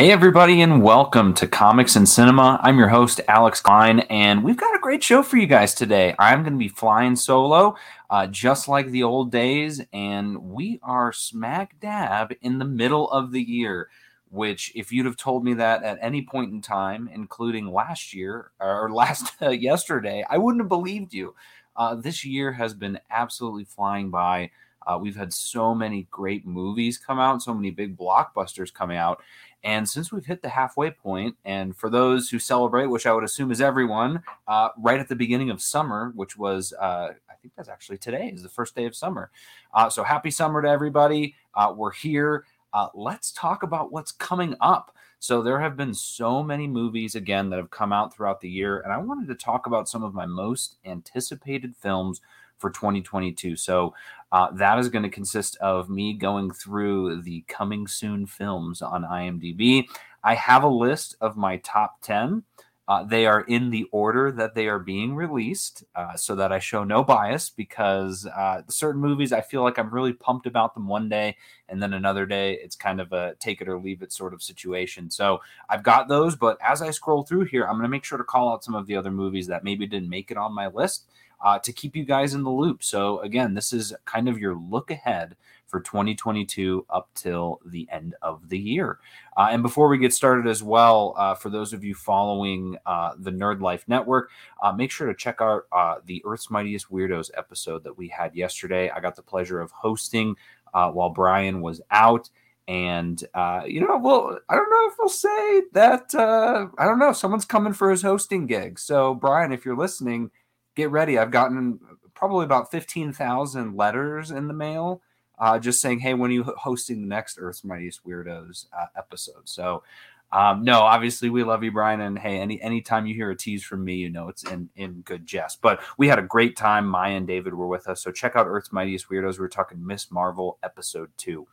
Hey, everybody, and welcome to Comics and Cinema. I'm your host, Alex Klein, and we've got a great show for you guys today. I'm going to be flying solo, uh, just like the old days, and we are smack dab in the middle of the year. Which, if you'd have told me that at any point in time, including last year or last uh, yesterday, I wouldn't have believed you. Uh, this year has been absolutely flying by. Uh, we've had so many great movies come out, so many big blockbusters coming out. And since we've hit the halfway point, and for those who celebrate, which I would assume is everyone, uh, right at the beginning of summer, which was, uh, I think that's actually today, is the first day of summer. Uh, so happy summer to everybody. Uh, we're here. Uh, let's talk about what's coming up. So there have been so many movies again that have come out throughout the year, and I wanted to talk about some of my most anticipated films for 2022. So uh, that is going to consist of me going through the coming soon films on IMDb. I have a list of my top 10. Uh, they are in the order that they are being released uh, so that I show no bias because uh, certain movies I feel like I'm really pumped about them one day and then another day it's kind of a take it or leave it sort of situation. So I've got those, but as I scroll through here, I'm going to make sure to call out some of the other movies that maybe didn't make it on my list uh, to keep you guys in the loop. So, again, this is kind of your look ahead for 2022 up till the end of the year. Uh, and before we get started as well, uh, for those of you following uh, the Nerd Life Network, uh, make sure to check out uh, the Earth's Mightiest Weirdos episode that we had yesterday. I got the pleasure of hosting uh, while Brian was out. And you know, well, I don't know if we'll say that. I don't know. Someone's coming for his hosting gig. So, Brian, if you're listening, get ready. I've gotten probably about 15,000 letters in the mail uh, just saying, hey, when are you hosting the next Earth's Mightiest Weirdos uh, episode? So, um, no, obviously we love you, Brian. And hey, any anytime you hear a tease from me, you know it's in in good jest. But we had a great time. Maya and David were with us, so check out Earth's Mightiest Weirdos. We are talking Ms. Marvel episode two.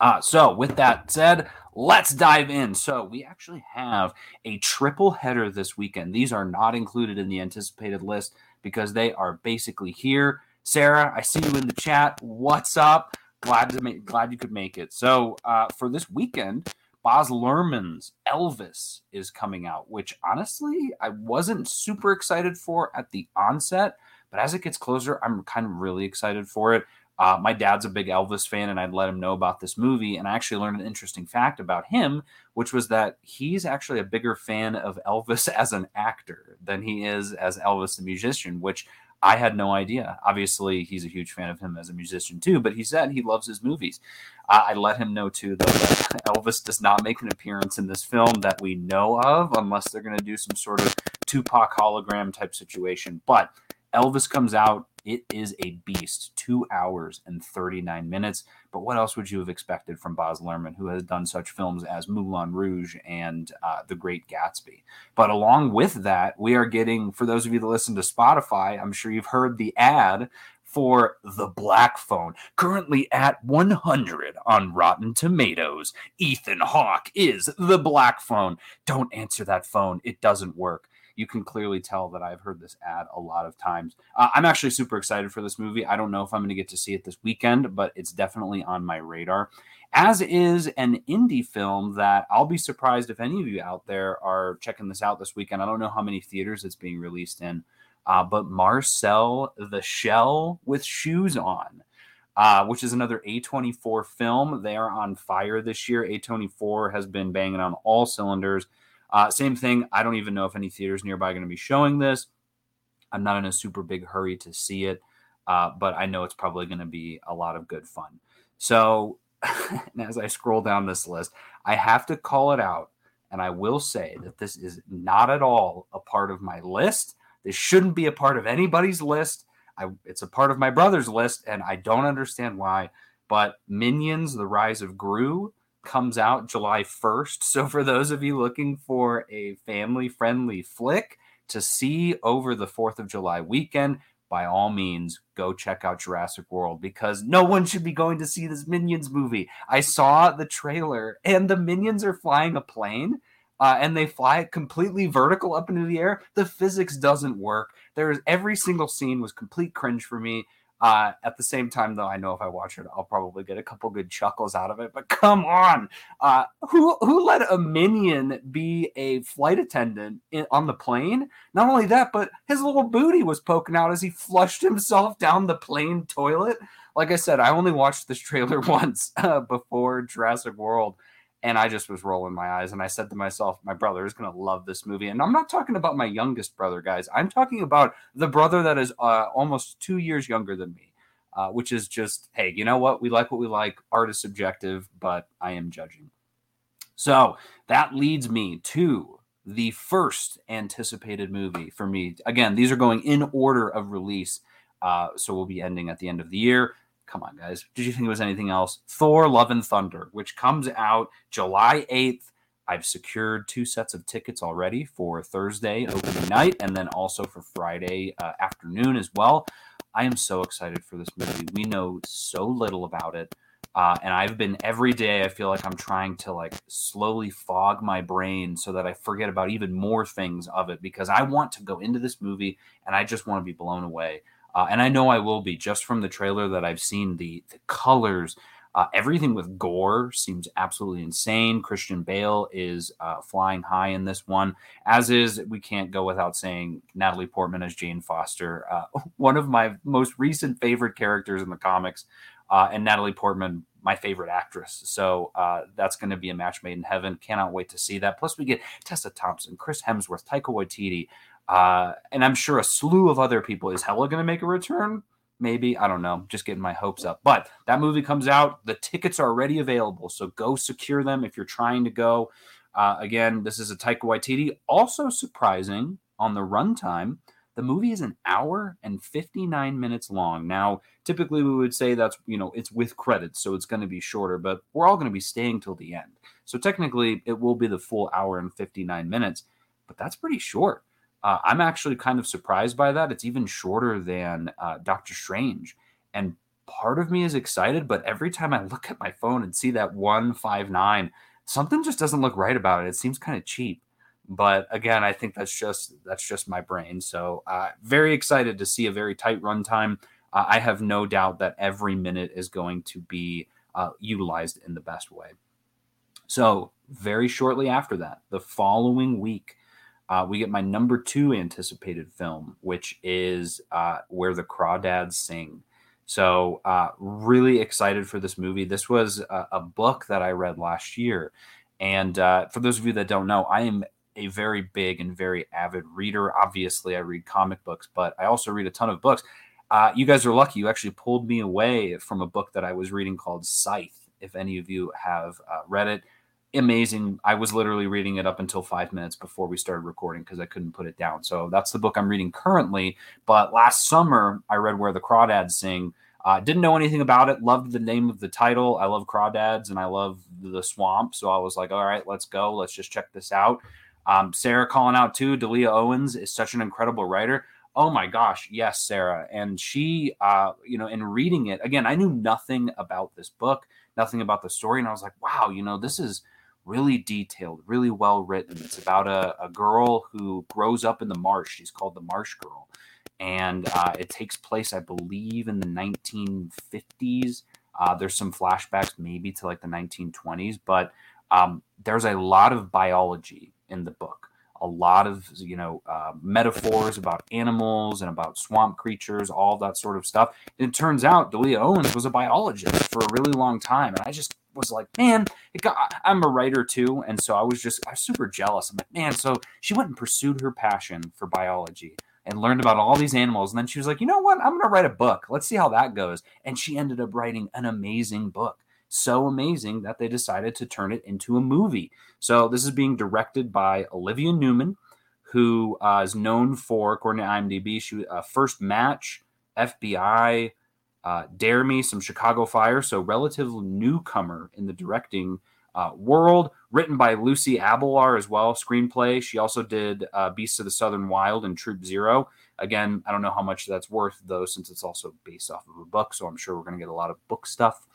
Uh, so, with that said, let's dive in. So, we actually have a triple header this weekend. These are not included in the anticipated list because they are basically here. Sarah, I see you in the chat. What's up? Glad to make, glad you could make it. So, uh, for this weekend, Baz Luhrmann's Elvis is coming out, which honestly I wasn't super excited for at the onset, but as it gets closer, I'm kind of really excited for it. Uh, my dad's a big Elvis fan, and I'd let him know about this movie. And I actually learned an interesting fact about him, which was that he's actually a bigger fan of Elvis as an actor than he is as Elvis the musician, which I had no idea. Obviously, he's a huge fan of him as a musician too, but he said he loves his movies. I let him know too, though, that Elvis does not make an appearance in this film that we know of, unless they're going to do some sort of Tupac hologram type situation. But Elvis comes out it is a beast, two hours and 39 minutes. But what else would you have expected from Baz Luhrmann, who has done such films as Moulin Rouge and uh, The Great Gatsby? But along with that, we are getting, for those of you that listen to Spotify, I'm sure you've heard the ad for The Black Phone, currently at 100 on Rotten Tomatoes. Ethan Hawke is The Black Phone. Don't answer that phone, it doesn't work you can clearly tell that I've heard this ad a lot of times. Uh, I'm actually super excited for this movie. I don't know if I'm going to get to see it this weekend, but it's definitely on my radar. As is an indie film that I'll be surprised if any of you out there are checking this out this weekend. I don't know how many theaters it's being released in, uh, but Marcel the Shell with Shoes On. Uh, which is another A24 film. They are on fire this year. A24 has been banging on all cylinders. Uh, same thing. I don't even know if any theaters nearby are going to be showing this. I'm not in a super big hurry to see it, uh, but I know it's probably going to be a lot of good fun. So, as I scroll down this list, I have to call it out. And I will say that this is not at all a part of my list. This shouldn't be a part of anybody's list. I, it's a part of my brother's list, and I don't understand why. But Minions: The Rise of Gru comes out July 1st. So, for those of you looking for a family friendly flick to see over the 4th of July weekend, by all means, go check out Jurassic World because no one should be going to see this Minions movie. I saw the trailer and the Minions are flying a plane. Uh, and they fly it completely vertical up into the air. The physics doesn't work. There's every single scene was complete cringe for me. Uh, at the same time, though, I know if I watch it, I'll probably get a couple good chuckles out of it. But come on, uh, who who let a minion be a flight attendant in, on the plane? Not only that, but his little booty was poking out as he flushed himself down the plane toilet. Like I said, I only watched this trailer once uh, before Jurassic World, and I just was rolling my eyes. And I said to myself, my brother is going to love this movie. And I'm not talking about my youngest brother, guys. I'm talking about the brother that is uh, almost two years younger than me, uh, which is just, hey, you know what? We like what we like. Art is subjective, but I am judging. So that leads me to the first anticipated movie for me. Again, these are going in order of release. Uh, so we'll be ending at the end of the year come on, guys. Did you think it was anything else? Thor Love and Thunder, which comes out July 8th. I've secured two sets of tickets already for Thursday opening night and then also for Friday uh, afternoon as well. I am so excited for this movie. We know so little about it. Uh, and I've been every day, I feel like I'm trying to like slowly fog my brain so that I forget about even more things of it because I want to go into this movie and I just want to be blown away. Uh, and I know I will be just from the trailer that I've seen. The, the colors, uh, everything with Gorr seems absolutely insane. Christian Bale is uh, flying high in this one, as is, we can't go without saying, Natalie Portman as Jane Foster, uh, one of my most recent favorite characters in the comics. Uh, and Natalie Portman, my favorite actress. So uh, that's going to be a match made in heaven. Cannot wait to see that. Plus, we get Tessa Thompson, Chris Hemsworth, Taika Waititi, uh, and I'm sure a slew of other people. Is Hela going to make a return? Maybe. I don't know. Just getting my hopes up. But that movie comes out. The tickets are already available. So go secure them if you're trying to go. Uh, again, this is a Taika Waititi. Also surprising on the runtime, the movie is an hour and 59 minutes long. Now, typically we would say that's, you know, it's with credits, so it's going to be shorter, but we're all going to be staying till the end. So technically it will be the full hour and 59 minutes, but that's pretty short. Uh, I'm actually kind of surprised by that. It's even shorter than uh, Doctor Strange. And part of me is excited, but every time I look at my phone and see that 159, something just doesn't look right about it. It seems kind of cheap. But again, I think that's just that's just my brain. So uh, very excited to see a very tight runtime. Uh, I have no doubt that every minute is going to be uh, utilized in the best way. So very shortly after that, the following week, uh, we get my number two anticipated film, which is uh, Where the Crawdads Sing. So, uh, really excited for this movie. This was a, a book that I read last year. And uh, for those of you that don't know, I am a very big and very avid reader. Obviously, I read comic books, but I also read a ton of books. Uh, you guys are lucky. You actually pulled me away from a book that I was reading called Scythe. If any of you have uh, read it, amazing. I was literally reading it up until five minutes before we started recording because I couldn't put it down. So that's the book I'm reading currently. But last summer, I read Where the Crawdads Sing. Uh, didn't know anything about it. Loved the name of the title. I love crawdads and I love the swamp. So I was like, all right, let's go. Let's just check this out. Um, Sarah calling out too. Delia Owens is such an incredible writer. Oh my gosh, yes, Sarah. And she, uh, you know, in reading it again, I knew nothing about this book, nothing about the story, and I was like, wow, you know, this is really detailed, really well written. It's about a, a girl who grows up in the marsh. She's called the Marsh Girl. And uh, it takes place, I believe, in the 1950s. Uh, there's some flashbacks maybe to like the 1920s, but um, there's a lot of biology in the book. A lot of you know uh, metaphors about animals and about swamp creatures, all that sort of stuff. And it turns out Delia Owens was a biologist for a really long time, and I just was like, man, got, I'm a writer too, and so I was just I was super jealous. I'm like, man, so she went and pursued her passion for biology and learned about all these animals, and then she was like, you know what, I'm gonna write a book. Let's see how that goes. And she ended up writing an amazing book, so amazing that they decided to turn it into a movie. So this is being directed by Olivia Newman, who uh, is known for, according to IMDb, she uh, first match, FBI uh, Dare Me, some Chicago Fire, so relative newcomer in the directing uh, world. Written by Lucy Alibar as well, screenplay. She also did uh, Beasts of the Southern Wild and Troop Zero. Again, I don't know how much that's worth though, since it's also based off of a book. So I'm sure we're going to get a lot of book stuff.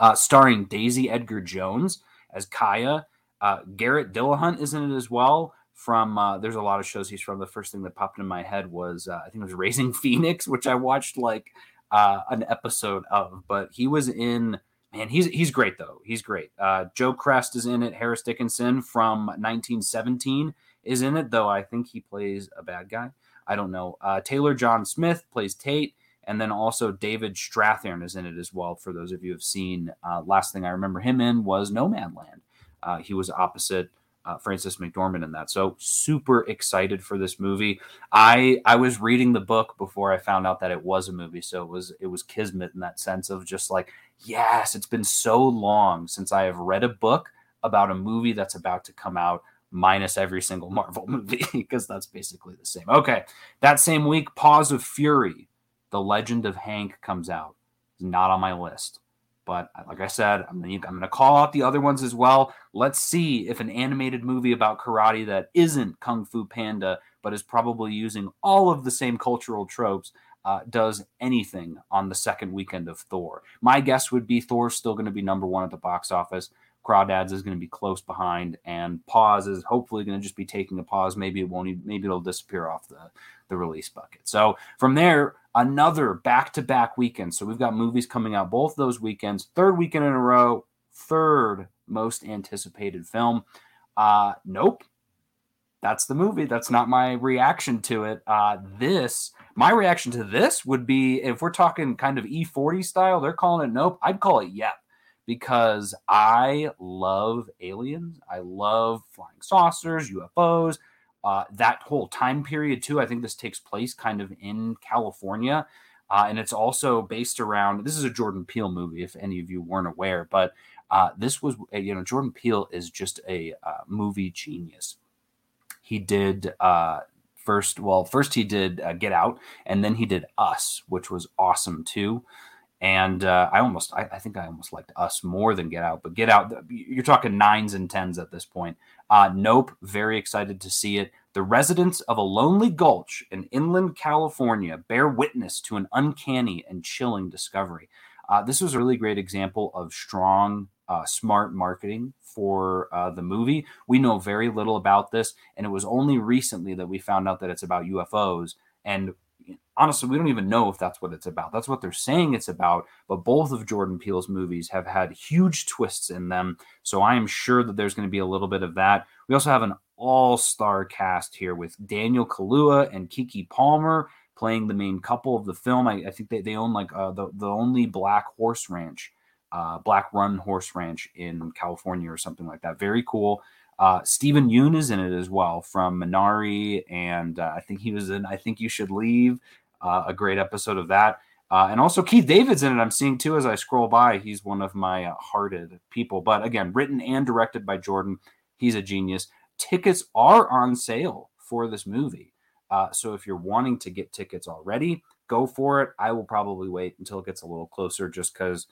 Uh, starring Daisy Edgar Jones as Kaya. Uh, Garret Dillahunt is in it as well from uh, there's a lot of shows he's from. The first thing that popped in my head was uh, I think it was Raising Phoenix, which I watched like uh, an episode of, but he was in. Man, he's he's great though. He's great. Uh, Joe Crest is in it. Harris Dickinson from 1917 is in it, though I think he plays a bad guy. I don't know. Uh, Taylor John Smith plays Tate, and then also David Strathairn is in it as well. For those of you who have seen, uh, last thing I remember him in was Nomadland. Uh, he was opposite uh, Frances McDormand in that. So super excited for this movie. I I was reading the book before I found out that it was a movie, so it was it was kismet in that sense of just like yes, it's been so long since I have read a book about a movie that's about to come out minus every single Marvel movie because that's basically the same. Okay, that same week, Paws of Fury, The Legend of Hank comes out. It's not on my list. But like I said, I'm gonna, I'm gonna call out the other ones as well. Let's see if an animated movie about karate that isn't Kung Fu Panda, but is probably using all of the same cultural tropes, uh, does anything on the second weekend of Thor. My guess would be Thor's still going to be number one at the box office. Crawdads is going to be close behind, and Paws is hopefully going to just be taking a pause. Maybe it won't. Maybe it'll disappear off the the release bucket. So from there, another back to back weekend. So we've got movies coming out both those weekends. Third weekend in a row. Third most anticipated film. Uh, nope. That's the movie. That's not my reaction to it. Uh, this, my reaction to this would be if we're talking kind of E40 style, they're calling it nope. I'd call it yep because I love aliens. I love flying saucers, UFOs, uh, that whole time period too. I think this takes place kind of in California. Uh, and it's also based around this is a Jordan Peele movie, if any of you weren't aware. But uh, this was, uh, you know, Jordan Peele is just a uh, movie genius. He did uh, first, well, first he did Get Out, and then he did Us, which was awesome too and I almost I, I, think I almost liked Us more than Get Out, but Get Out you're talking nines and tens at this point. Uh, nope, very excited to see it. The residents of a lonely gulch in inland California bear witness to an uncanny and chilling discovery. Uh, this was a really great example of strong, uh, smart marketing for uh, the movie. We know very little about this, and it was only recently that we found out that it's about UFOs. And honestly, we don't even know if that's what it's about. That's what they're saying it's about. But both of Jordan Peele's movies have had huge twists in them. So I am sure that there's going to be a little bit of that. We also have an all star cast here with Daniel Kaluuya and Keke Palmer playing the main couple of the film. I, I think they, they own like uh, the, the only black horse ranch, uh, Black Run Horse Ranch in California or something like that. Very cool. Uh, Steven Yeun is in it as well from Minari, and uh, I think he was in I Think You Should Leave, uh, a great episode of that. Uh, and also Keith David's in it. I'm seeing too as I scroll by. He's one of my uh, hearted people. But again, written and directed by Jordan. He's a genius. Tickets are on sale for this movie. Uh, so if you're wanting to get tickets already, go for it. I will probably wait until it gets a little closer just because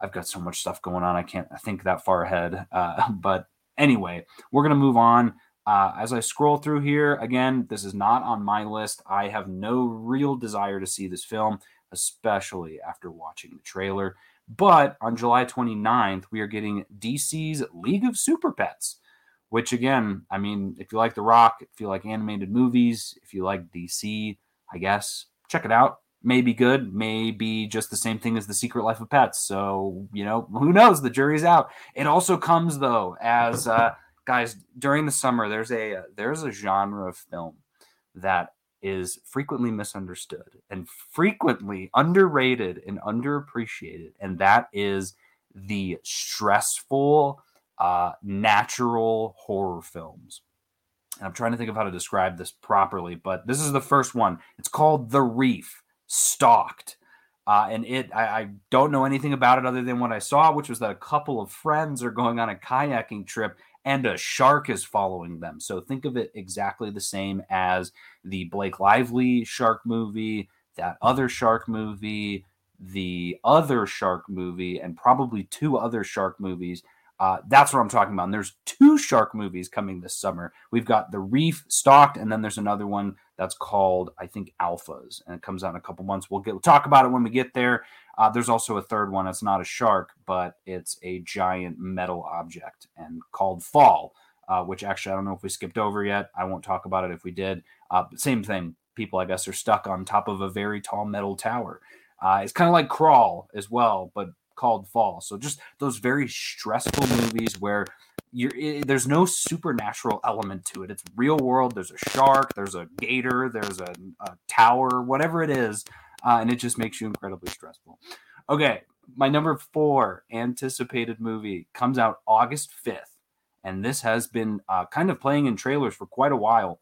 I've got so much stuff going on. I can't think that far ahead. But anyway, we're going to move on. Uh, as I scroll through here, again, this is not on my list. I have no real desire to see this film, especially after watching the trailer. But on July 29th, we are getting DC's League of Super Pets, which, again, I mean, if you like The Rock, if you like animated movies, if you like DC, I guess, check it out. May be good, may be just the same thing as The Secret Life of Pets. So, you know, who knows? The jury's out. It also comes, though, as. Uh, guys, during the summer, there's a there's a genre of film that is frequently misunderstood and frequently underrated and underappreciated, and that is the stressful, uh, natural horror films. And I'm trying to think of how to describe this properly, but this is the first one. It's called The Reef Stalked. Uh, and it, I, I, don't know anything about it other than what I saw, which was that a couple of friends are going on a kayaking trip and a shark is following them. So think of it exactly the same as the Blake Lively shark movie, that other shark movie, the other shark movie, and probably two other shark movies. Uh, that's what I'm talking about. And there's two shark movies coming this summer. We've got The Reef Stalked, and then there's another one that's called, I think, Alphas, and it comes out in a couple months. We'll get we'll talk about it when we get there. Uh, there's also a third one. It's not a shark, but it's a giant metal object and called Fall, uh, which actually I don't know if we skipped over yet. I won't talk about it if we did. Uh, same thing. People, I guess, are stuck on top of a very tall metal tower. Uh, it's kind of like Crawl as well, but called Fall. So just those very stressful movies where you're it, there's no supernatural element to it. It's real world. There's a shark. There's a gator. There's a, a tower. Whatever it is, uh, and it just makes you incredibly stressful. Okay, my number four anticipated movie comes out August fifth, and this has been uh, kind of playing in trailers for quite a while.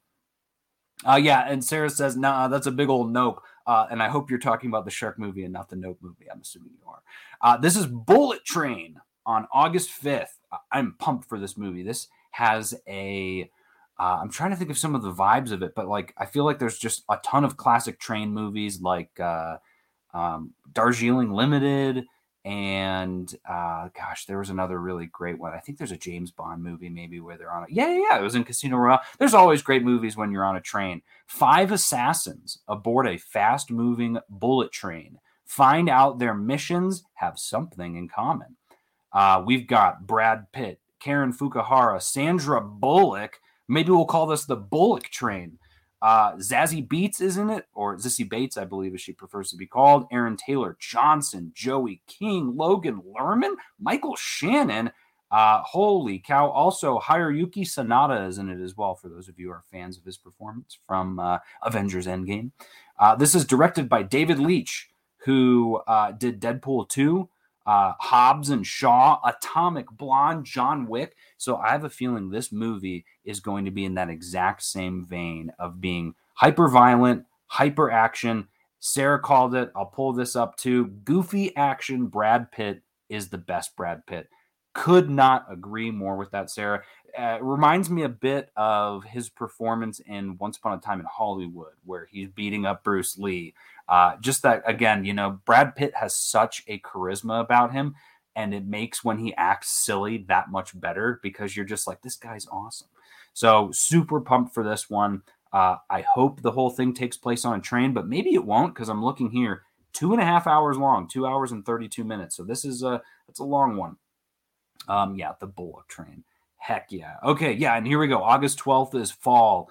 Uh, yeah, and Sarah says, "Nah, that's a big old nope." Uh, and I hope you're talking about the shark movie and not the Nope movie. I'm assuming you are. Uh, this is Bullet Train on August 5th. I'm pumped for this movie. This has a. uh, trying to think of some of the vibes of it, but like I feel like there's just a ton of classic train movies like uh, um, Darjeeling Limited and uh, gosh, there was another really great one. I think there's a James Bond movie maybe where they're on a yeah, yeah, yeah. It was in Casino Royale. There's always great movies when you're on a train. Five assassins aboard a fast-moving bullet train find out their missions have something in common. Uh, we've got Brad Pitt, Karen Fukuhara, Sandra Bullock. Maybe we'll call this the Bullock train. Uh, Zazie Beetz is in it, or Zissy Bates, I believe, as she prefers to be called. Aaron Taylor Johnson, Joey King, Logan Lerman, Michael Shannon. Uh, holy cow! Also, Hiroyuki Sanada is in it as well. For those of you who are fans of his performance from uh, Avengers Endgame, uh, this is directed by David Leitch, who uh, did Deadpool two, uh, Hobbs and Shaw, Atomic Blonde, John Wick. So I have a feeling this movie is going to be in that exact same vein of being hyper violent, hyper action. Sarah called it. I'll pull this up too. Goofy action. Brad Pitt is the best Brad Pitt. Could not agree more with that, Sarah. Uh, reminds me a bit of his performance in Once Upon a Time in Hollywood, where he's beating up Bruce Lee. Uh, just that, again, you know, Brad Pitt has such a charisma about him, and it makes when he acts silly that much better because you're just like, this guy's awesome. So, super pumped for this one. Uh, I hope the whole thing takes place on a train, but maybe it won't because I'm looking here two and a half hours long, two hours and 32 minutes. So, this is a, it's a long one. Um, yeah, the bullet train. Heck yeah. Okay, yeah, and here we go. August 12th is fall.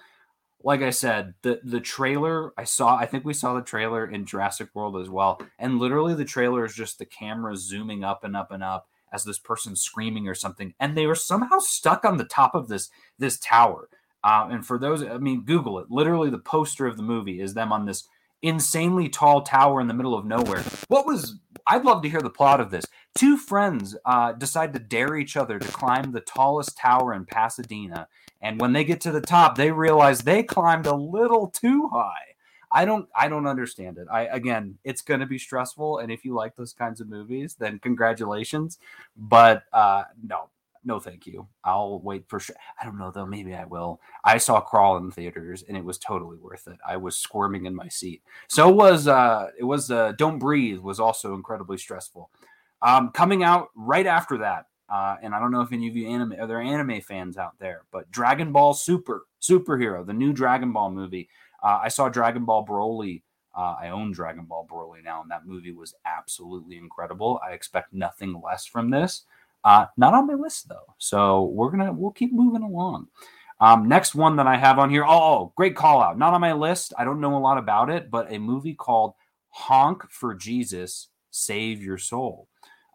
Like I said, the the trailer I saw, I think we saw the trailer in Jurassic World as well. And literally the trailer is just the camera zooming up and up and up as this person screaming or something. And they were somehow stuck on the top of this this tower. Uh, and for those, I mean, Google it. Literally, the poster of the movie is them on this insanely tall tower in the middle of nowhere. What was I'd love to hear the plot of this. Two friends uh, decide to dare each other to climb the tallest tower in Pasadena, and when they get to the top, they realize they climbed a little too high. I don't I don't understand it. I again, it's going to be stressful and if you like those kinds of movies, then congratulations. But uh no, no thank you. I'll wait for sure. I don't know though. Maybe i will. I saw crawl in theaters and it was totally worth it. I was squirming in my seat. So was uh it was uh don't breathe was also incredibly stressful. Um coming out right after that uh, and I don't know if any of you anime are there anime fans out there, but Dragon Ball Super superhero, the new Dragon Ball movie. Uh, I saw Dragon Ball Broly. Uh, I own Dragon Ball Broly now, and that movie was absolutely incredible. I expect nothing less from this. Uh, not on my list though, so we're gonna we'll keep moving along. Um, next one that I have on here. Oh, great call out. Not on my list. I don't know a lot about it, but a movie called Honk for Jesus, Save Your Soul,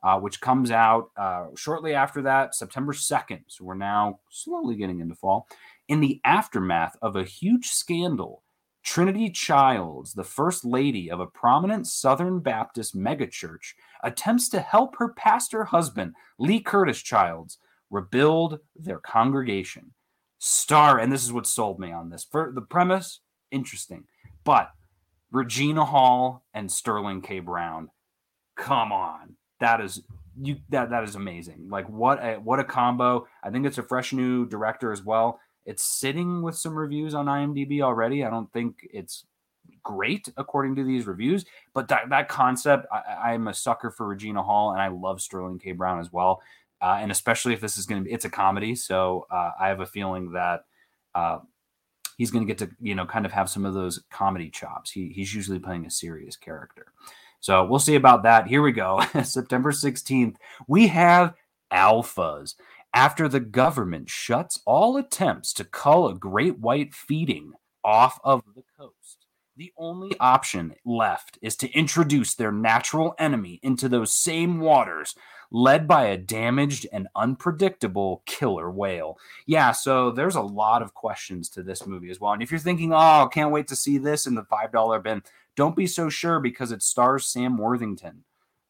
uh, which comes out uh, shortly after that, September 2nd. So we're now slowly getting into fall. In the aftermath of a huge scandal Trinity Childs, the first lady of a prominent Southern Baptist megachurch, attempts to help her pastor husband, Lee Curtis Childs, rebuild their congregation. Star, and this is what sold me on this. For the premise, interesting, but Regina Hall and Sterling K. Brown, come on, that is you that that is amazing. Like what a what a combo. I think it's a fresh new director as well. It's sitting with some reviews on IMDb already. I don't think it's great according to these reviews, but that, that concept, I, am a sucker for Regina Hall and I love Sterling K. Brown as well. Uh, and especially if this is going to be, it's a comedy. So uh, I have a feeling that uh, he's going to get to, you know, kind of have some of those comedy chops. He, he's usually playing a serious character. So we'll see about that. Here we go. September 16th, we have Alphas after the government shuts all attempts to cull a great white feeding off of the coast. the only option left is to introduce their natural enemy into those same waters, led by a damaged and unpredictable killer whale. Yeah, so there's a lot of questions to this movie as well. And if you're thinking, oh, can't wait to see this in the $5 bin, don't be so sure because it stars Sam Worthington.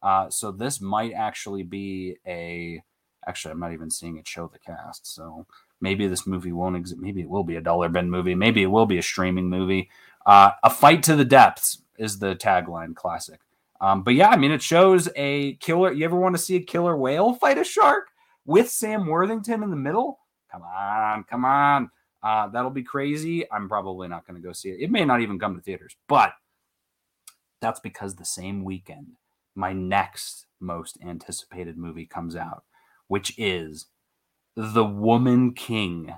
Uh, so this might actually be a. Actually, I'm not even seeing it show the cast. So maybe this movie won't exist. Maybe it will be a dollar bin movie. Maybe it will be a streaming movie. Uh, a fight to the depths is the tagline. Classic. Um, but yeah, I mean, it shows a killer. You ever want to see a killer whale fight a shark with Sam Worthington in the middle? Come on, come on. Uh, that'll be crazy. I'm probably not going to go see it. It may not even come to theaters, but that's because the same weekend, my next most anticipated movie comes out, which is The Woman King.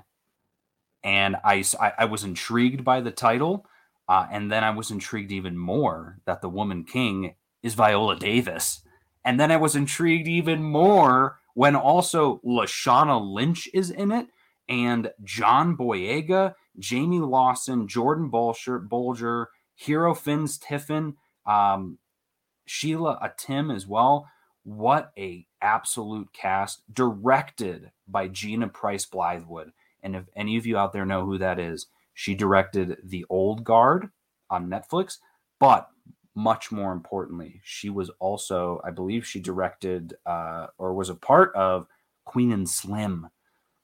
And I, I, I was intrigued by the title. Uh, and then I was intrigued even more that the Woman King is Viola Davis. And then I was intrigued even more when also Lashana Lynch is in it and John Boyega, Jayme Lawson, Jordan Bolger, Bolger Hero Fiennes Tiffin, um, Sheila Atim as well. What a absolute cast, directed by Gina Prince Bythewood. And if any of you out there know who that is, she directed The Old Guard on Netflix, but much more importantly, she was also, I believe, she directed uh, or was a part of Queen and Slim,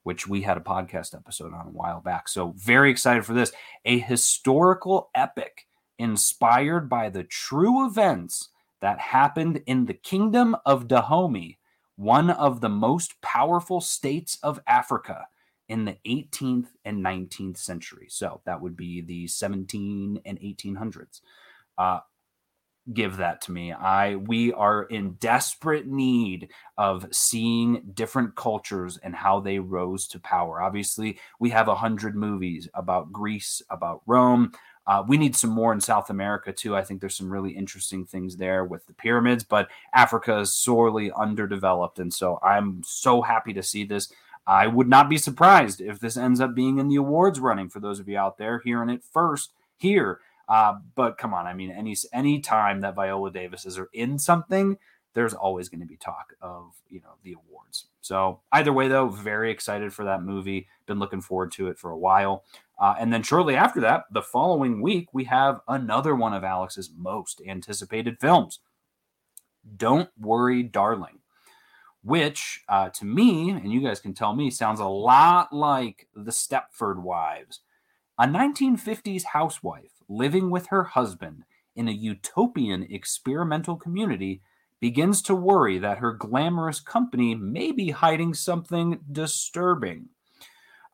which we had a podcast episode on a while back. So, very excited for this. A historical epic inspired by the true events that happened in the kingdom of Dahomey, one of the most powerful states of Africa in the 18th and 19th century. So that would be the 17 and 1800s. Uh, give that to me. I we are in desperate need of seeing different cultures and how they rose to power. Obviously, we have a hundred movies about Greece, about Rome, uh, we need some more in South America too. I think there's some really interesting things there with the pyramids, but Africa is sorely underdeveloped. And so I'm so happy to see this. I would not be surprised if this ends up being in the awards running for those of you out there hearing it first here. Uh, but come on, I mean, any any time that Viola Davis is in something, there's always going to be talk of you know the awards. So either way, though, very excited for that movie. Been looking forward to it for a while. Uh, and then shortly after that, the following week, we have another one of Alex's most anticipated films. Don't Worry, Darling, which uh, to me, and you guys can tell me, sounds a lot like The Stepford Wives. A 1950s housewife living with her husband in a utopian experimental community begins to worry that her glamorous company may be hiding something disturbing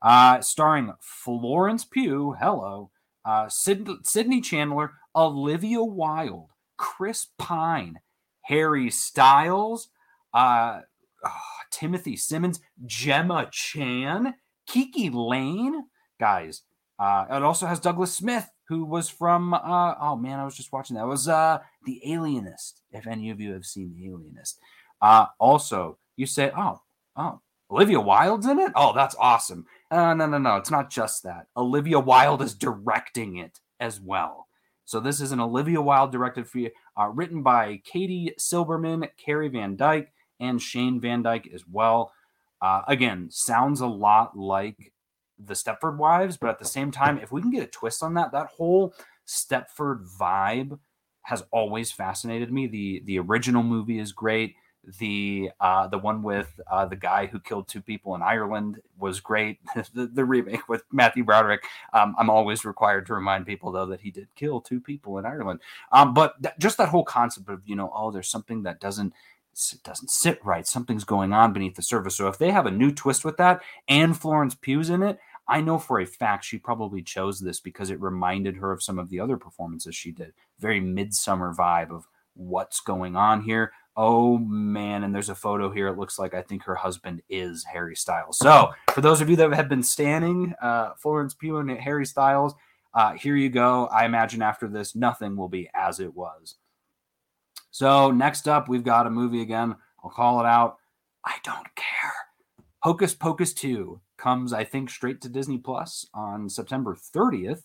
uh, starring Florence Pugh, hello, uh, Sid- Sydney Chandler, Olivia Wilde, Chris Pine, Harry Styles, uh, oh, Timothy Simons, Gemma Chan, KiKi Layne, guys. Uh, it also has Douglas Smith, who was from uh, oh man, I was just watching that. It was uh, The Alienist. If any of you have seen The Alienist, uh, also you say, oh, oh, Olivia Wilde's in it. Oh, that's awesome. Uh, no, no, no. It's not just that. Olivia Wilde is directing it as well. So this is an Olivia Wilde directed for you, uh, written by Katie Silberman, Carey Van Dyke, and Shane Van Dyke as well. Uh, again, sounds a lot like the Stepford Wives, but at the same time, if we can get a twist on that, that whole Stepford vibe has always fascinated me. The the original movie is great. The uh, the one with uh, the guy who killed two people in Ireland was great. the, the, remake with Matthew Broderick. Um, I'm always required to remind people though that he did kill two people in Ireland. Um, but th- just that whole concept of you know, oh, there's something that doesn't doesn't sit right. Something's going on beneath the surface. So if they have a new twist with that and Florence Pugh's in it, I know for a fact she probably chose this because it reminded her of some of the other performances she did. Very Midsommar vibe of what's going on here. Oh man, and there's a photo here. It looks like I think her husband is Harry Styles. So, for those of you that have been standing uh, Florence Pugh and Harry Styles, uh, here you go. I imagine after this, nothing will be as it was. So, next up, we've got a movie again. I'll call it out. I don't care. Hocus Pocus 2 comes, I think, straight to Disney Plus on September 30th.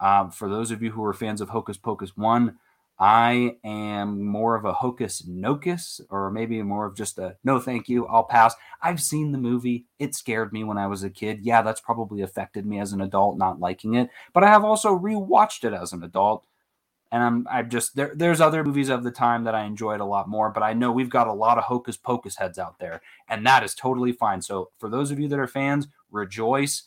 Um, for those of you who are fans of Hocus Pocus 1, I am more of a hocus nocus, or maybe more of just a no, thank you, I'll pass. I've seen the movie. It scared me when I was a kid. Yeah, that's probably affected me as an adult, not liking it. But I have also rewatched it as an adult. And I'm, I'm just there. There's other movies of the time that I enjoyed a lot more, but I know we've got a lot of hocus pocus heads out there, and that is totally fine. So for those of you that are fans, rejoice.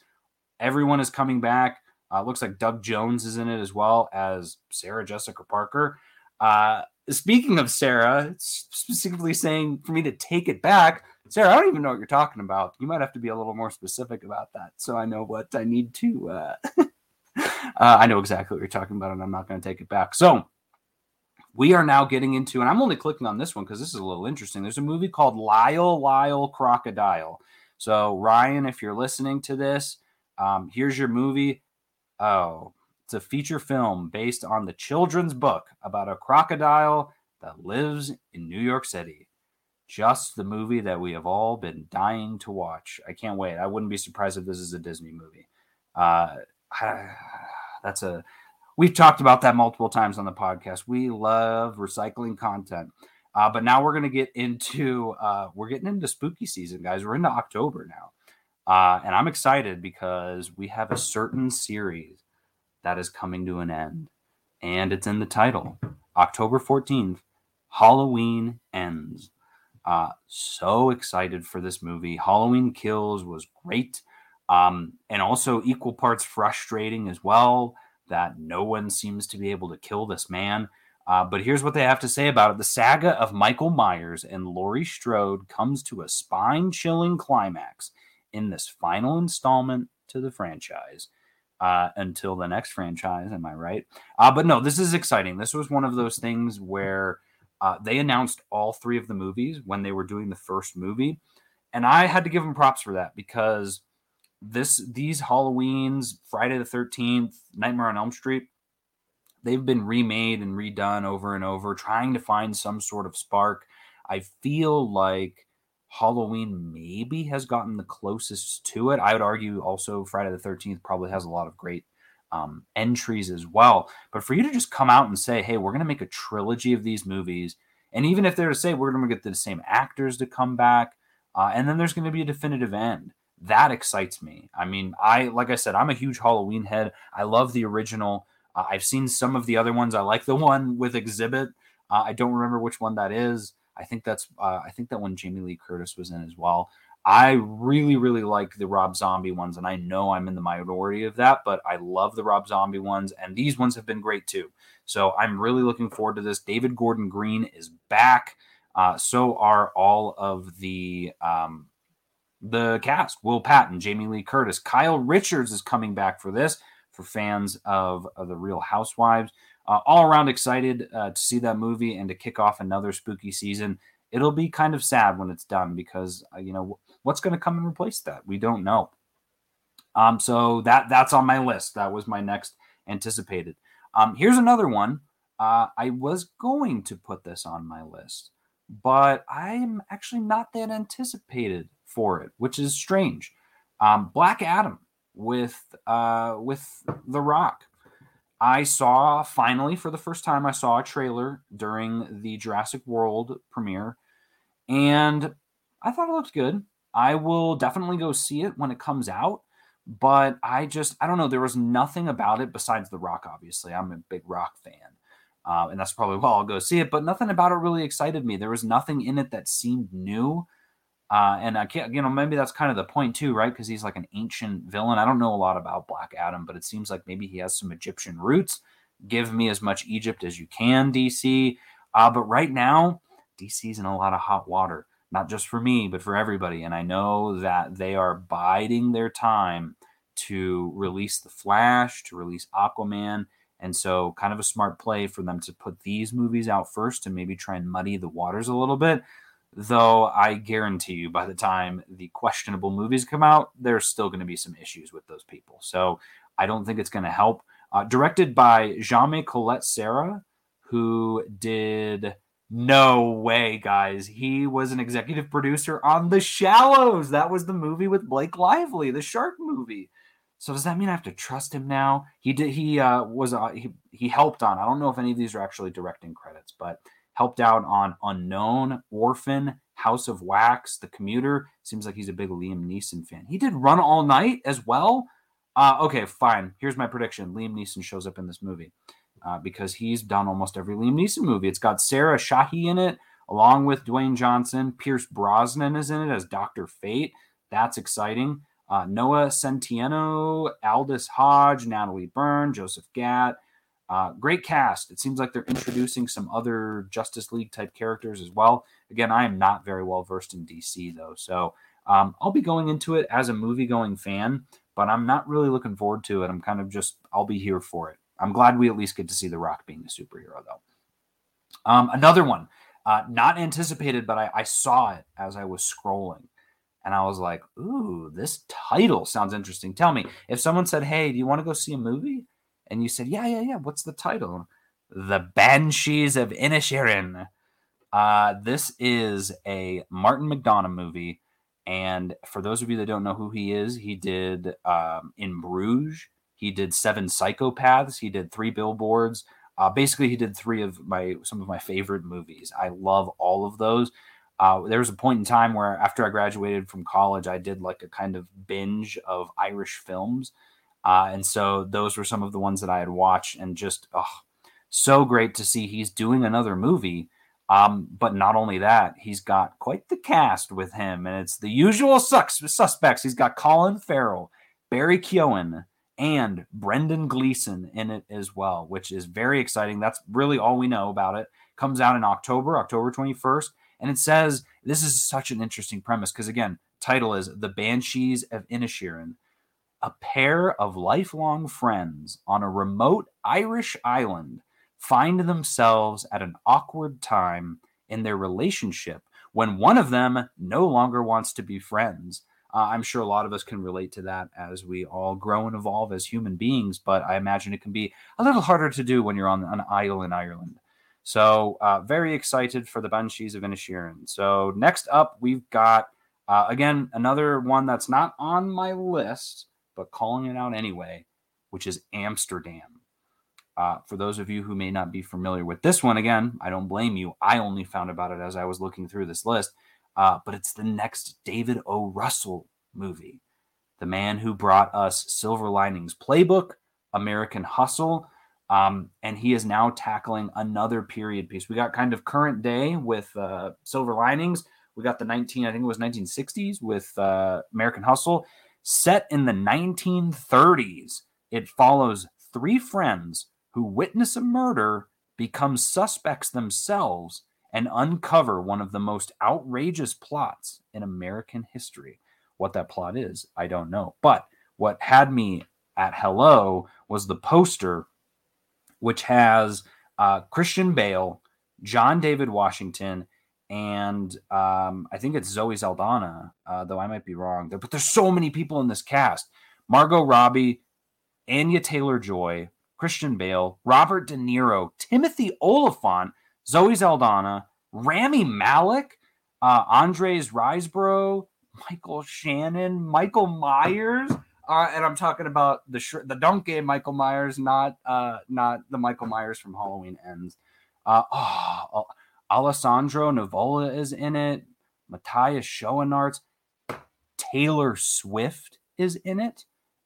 Everyone is coming back. Uh, looks like Doug Jones is in it as well as Sarah Jessica Parker. Uh, speaking of Sarah, specifically saying for me to take it back, Sarah, I don't even know what you're talking about. You might have to be a little more specific about that so I know what I need to. Uh, uh, I know exactly what you're talking about, and I'm not going to take it back. So we are now getting into, and I'm only clicking on this one because this is a little interesting. There's a movie called Lyle Lyle Crocodile. So Ryan, if you're listening to this, um, here's your movie. Oh, it's a feature film based on the children's book about a crocodile that lives in New York City. Just the movie that we have all been dying to watch. I can't wait. I wouldn't be surprised if this is a Disney movie. Uh, that's a. We've talked about that multiple times on the podcast. We love recycling content. Uh, but now we're going to get into uh, we're getting into spooky season, guys. We're into October now. Uh, and I'm excited because we have a certain series that is coming to an end. And it's in the title October 14th, Halloween Ends. Uh, so excited for this movie. Halloween Kills was great. Um, and also equal parts frustrating as well that no one seems to be able to kill this man. Uh, but here's what they have to say about it. The saga of Michael Myers and Laurie Strode comes to a spine chilling climax in this final installment to the franchise uh, until the next franchise. Am I right? Uh, but no, this is exciting. This was one of those things where uh, they announced all three of the movies when they were doing the first movie, and I had to give them props for that because this these Halloweens, Friday the Thirteenth, Nightmare on Elm Street, they've been remade and redone over and over, trying to find some sort of spark. I feel like Halloween maybe has gotten the closest to it. I would argue also Friday the 13th probably has a lot of great um, entries as well. But for you to just come out and say, hey, we're going to make a trilogy of these movies, and even if they're to say we're going to get the same actors to come back, uh, and then there's going to be a definitive end, that excites me. I mean, I, like I said, I'm a huge Halloween head. I love the original. Uh, I've seen some of the other ones. I like the one with Xzibit. Uh, I don't remember which one that is. I think that's uh, I think that one Jamie Lee Curtis was in as well. I really, really like the Rob Zombie ones, and I know I'm in the minority of that, but I love the Rob Zombie ones, and these ones have been great too. So I'm really looking forward to this. David Gordon Green is back. Uh, so are all of the um, the cast: Will Patton, Jamie Lee Curtis, Kyle Richards is coming back for this. For fans of, of the Real Housewives, uh, all around excited uh, to see that movie and to kick off another spooky season. It'll be kind of sad when it's done because uh, you know what's going to come and replace that. We don't know. Um, so that that's on my list. That was my next anticipated. Um, here's another one. Uh, I was going to put this on my list, but I'm actually not that anticipated for it, which is strange. Um, Black Adam with uh, with The Rock. I saw finally for the first time I saw a trailer during the Jurassic World premiere and I thought it looked good. I will definitely go see it when it comes out, but I just I don't know there was nothing about it besides The Rock obviously. I'm a big Rock fan. Uh, and that's probably why I'll go see it, but nothing about it really excited me. There was nothing in it that seemed new. Uh, and I can't, you know, maybe that's kind of the point too, right? Because he's like an ancient villain. I don't know a lot about Black Adam, but it seems like maybe he has some Egyptian roots. Give me as much Egypt as you can, DC. Uh, but right now, DC's in a lot of hot water, not just for me, but for everybody. And I know that they are biding their time to release The Flash, to release Aquaman. And so, kind of a smart play for them to put these movies out first and maybe try and muddy the waters a little bit Though I guarantee you, by the time the questionable movies come out, there's still going to be some issues with those people. So I don't think it's going to help. Uh, directed by Jaume Collet-Serra, who did no way, guys. He was an executive producer on The Shallows. That was the movie with Blake Lively, the shark movie. So does that mean I have to trust him now? He did. He uh, was uh, he he helped on. I don't know if any of these are actually directing credits, but helped out on Unknown, Orphan, House of Wax, The Commuter. Seems like he's a big Liam Neeson fan. He did Run All Night as well. Uh, okay, fine. Here's my prediction: Liam Neeson shows up in this movie uh, because he's done almost every Liam Neeson movie. It's got Sarah Shahi in it, along with Dwayne Johnson. Pierce Brosnan is in it as Doctor Fate. That's exciting. Uh, Noah Centineo, Aldis Hodge, Natalie Burn, Joseph Gatt. Uh, great cast. It seems like they're introducing some other Justice League type characters as well. Again, I am not very well versed in DC though, so um, I'll be going into it as a movie going fan, but I'm not really looking forward to it. I'm kind of just I'll be here for it. I'm glad we at least get to see The Rock being a superhero though. Um, another one, uh, not anticipated, but I, I saw it as I was scrolling and I was like, ooh, this title sounds interesting. Tell me, if someone said, hey, do you want to go see a movie? And you said, yeah, yeah, yeah. What's the title? The Banshees of Inisherin. Uh, this is a Martin McDonagh movie. And for those of you that don't know who he is, he did um, In Bruges. He did Seven Psychopaths. He did Three Billboards. Uh, basically, he did three of my some of my favorite movies. I love all of those. Uh, there was a point in time where after I graduated from college, I did like a kind of binge of Irish films. Uh, and so those were some of the ones that I had watched and just, oh, so great to see he's doing another movie. Um, but not only that, he's got quite the cast with him, and it's the usual sus- suspects. He's got Colin Farrell, Barry Keoghan, and Brendan Gleeson in it as well, which is very exciting. That's really all we know about it. Comes out in October, October 21st. And it says this is such an interesting premise because again, title is The Banshees of Inisherin. A pair of lifelong friends on a remote Irish island find themselves at an awkward time in their relationship when one of them no longer wants to be friends. Uh, I'm sure a lot of us can relate to that as we all grow and evolve as human beings, but I imagine it can be a little harder to do when you're on an isle in Ireland. So uh, very excited for the Banshees of Inisherin. So next up, we've got uh, again another one that's not on my list, but calling it out anyway, which is Amsterdam. Uh, for those of you who may not be familiar with this one, again, I don't blame you. I only found about it as I was looking through this list, uh, but it's the next David O. Russell movie, the man who brought us Silver Linings Playbook, American Hustle, um, and he is now tackling another period piece. We got kind of current day with uh, Silver Linings. We got the 19, I think it was 1960s with uh, American Hustle. Set in the 1930s, it follows three friends who witness a murder, become suspects themselves, and uncover one of the most outrageous plots in American history. What that plot is, I don't know. But what had me at hello was the poster which has uh, Christian Bale, John David Washington, and um, I think it's Zoe Saldana, uh, though I might be wrong. But there's so many people in this cast: Margot Robbie, Anya Taylor Joy, Christian Bale, Robert De Niro, Timothy Olyphant, Zoe Saldana, Rami Malek, uh, Andrea Riseborough, Michael Shannon, Michael Myers. Uh, and I'm talking about the sh- the donkey Michael Myers, not uh, not the Michael Myers from Halloween Ends. Uh, oh, Alessandro Nivola is in it. Matthias Schoenaerts. Taylor Swift is in it.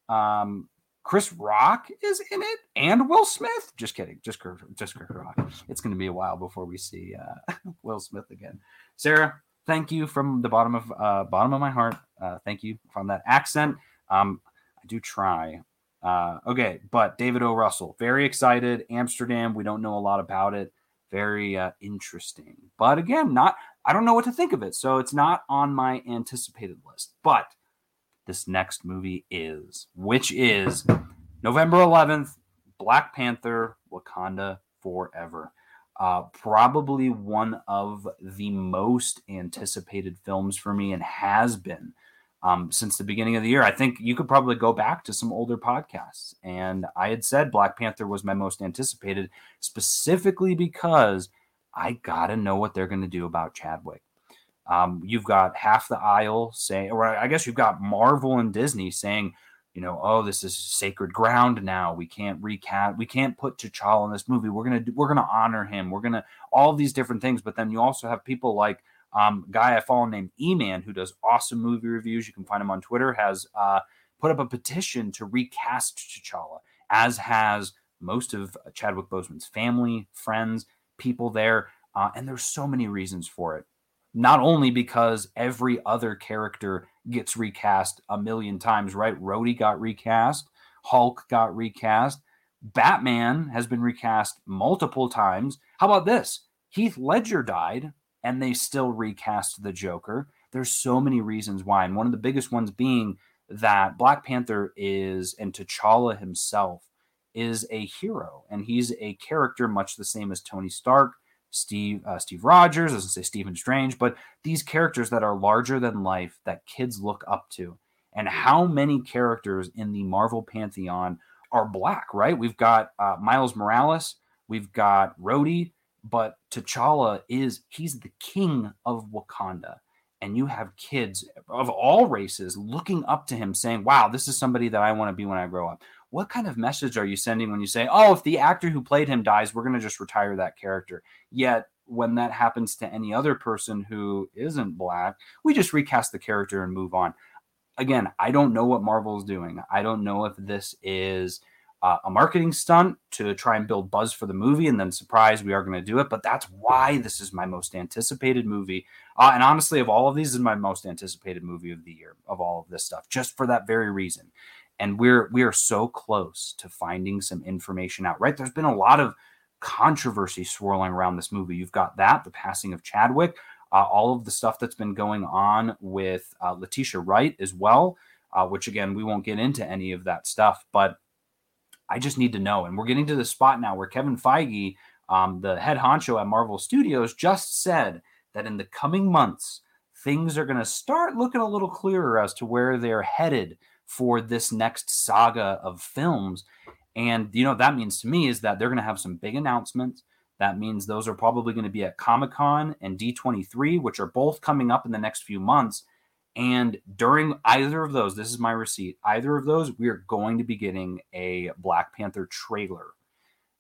Um, Chris Rock is in it, and Will Smith. Just kidding, just just Chris Rock. It's going to be a while before we see uh, Will Smith again. Sarah, thank you from the bottom of uh, bottom of my heart. Uh, thank you from that accent. Um, I do try. Uh, okay, but David O. Russell, very excited. Amsterdam, we don't know a lot about it. Very uh, interesting. But again, not I don't know what to think of it. So it's not on my anticipated list. But this next movie is, which is November 11th, Black Panther, Wakanda Forever. Uh, probably one of the most anticipated films for me and has been um, since the beginning of the year. I think you could probably go back to some older podcasts. And I had said Black Panther was my most anticipated specifically because I got to know what they're going to do about Chadwick. Um, you've got half the aisle saying, or I guess you've got Marvel and Disney saying, you know, oh, this is sacred ground now. We can't recast, we can't put T'Challa in this movie. We're gonna we're gonna honor him. We're gonna all these different things. But then you also have people like um, guy I follow named E-Man who does awesome movie reviews. You can find him on Twitter. Has uh, put up a petition to recast T'Challa, as has most of Chadwick Boseman's family, friends, people there. Uh, and there's so many reasons for it. Not only because every other character gets recast a million times, right? Rhodey got recast, Hulk got recast, Batman has been recast multiple times. How about this? Heath Ledger died and they still recast the Joker. There's so many reasons why. And one of the biggest ones being that Black Panther is, and T'Challa himself is a hero, and he's a character much the same as Tony Stark, Steve uh, Steve Rogers, doesn't say Stephen Strange, but these characters that are larger than life that kids look up to. And how many characters in the Marvel pantheon are black? Right? We've got uh, Miles Morales, we've got Rhodey, but T'Challa is he's the king of Wakanda. And you have kids of all races looking up to him saying, Wow, this is somebody that I want to be when I grow up. What kind of message are you sending when you say, Oh, if the actor who played him dies, we're going to just retire that character? Yet, when that happens to any other person who isn't black, we just recast the character and move on. Again, I don't know what Marvel is doing. I don't know if this is uh, a marketing stunt to try and build buzz for the movie, and then surprise, we are going to do it. But that's why this is my most anticipated movie. Uh, and honestly, of all of these, is my most anticipated movie of the year. Of all of this stuff, just for that very reason. And we're we are so close to finding some information out. Right? There's been a lot of controversy swirling around this movie. You've got that, the passing of Chadwick, uh, all of the stuff that's been going on with uh, Letitia Wright as well. Uh, which again, we won't get into any of that stuff, but I just need to know. And we're getting to the spot now where Kevin Feige, um, the head honcho at Marvel Studios, just said that in the coming months, things are going to start looking a little clearer as to where they're headed for this next saga of films. And, you know, that means to me is that they're going to have some big announcements. That means those are probably going to be at Comic Con and D23, which are both coming up in the next few months. And during either of those, this is my receipt, either of those, we are going to be getting a Black Panther trailer.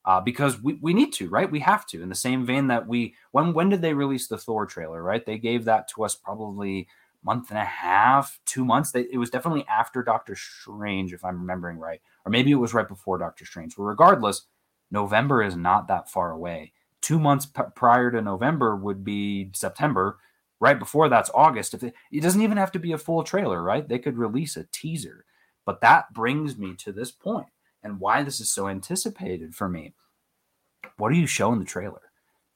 Uh, because we, we need to, right? We have to. In the same vein that we when when did they release the Thor trailer, right? They gave that to us probably month and a half, two months. They, it was definitely after Doctor Strange, if I'm remembering right, or maybe it was right before Doctor Strange. But regardless, November is not that far away. Two months p- prior to November would be September right before that's August. If it, it doesn't even have to be a full trailer, right? They could release a teaser. But that brings me to this point and why this is so anticipated for me. What do you show in the trailer?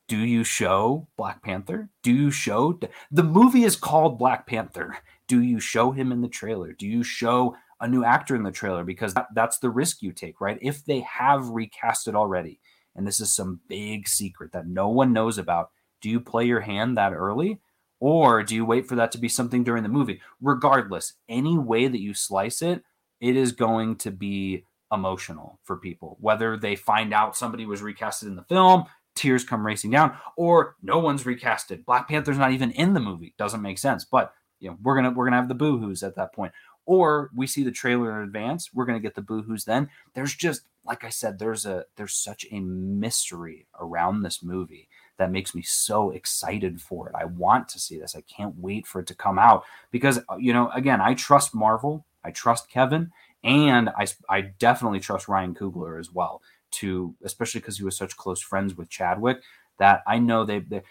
Do you show Black Panther? Do you show the movie is called Black Panther? Do you show him in the trailer? Do you show a new actor in the trailer? Because that, that's the risk you take, right? If they have recast it already, and this is some big secret that no one knows about, do you play your hand that early? Or do you wait for that to be something during the movie? Regardless, any way that you slice it, it is going to be emotional for people. Whether they find out somebody was recasted in the film, tears come racing down, or no one's recasted. Black Panther's not even in the movie. Doesn't make sense. But you know, we're gonna we're gonna have the boohoos at that point. Or we see the trailer in advance, we're gonna get the boohoos then. There's just like I said, there's a there's such a mystery around this movie that makes me so excited for it. I want to see this. I can't wait for it to come out because, uh, you know, again, I trust Marvel, I trust Kevin, and I, I definitely trust Ryan Coogler as well, to especially because he was such close friends with Chadwick that I know they, they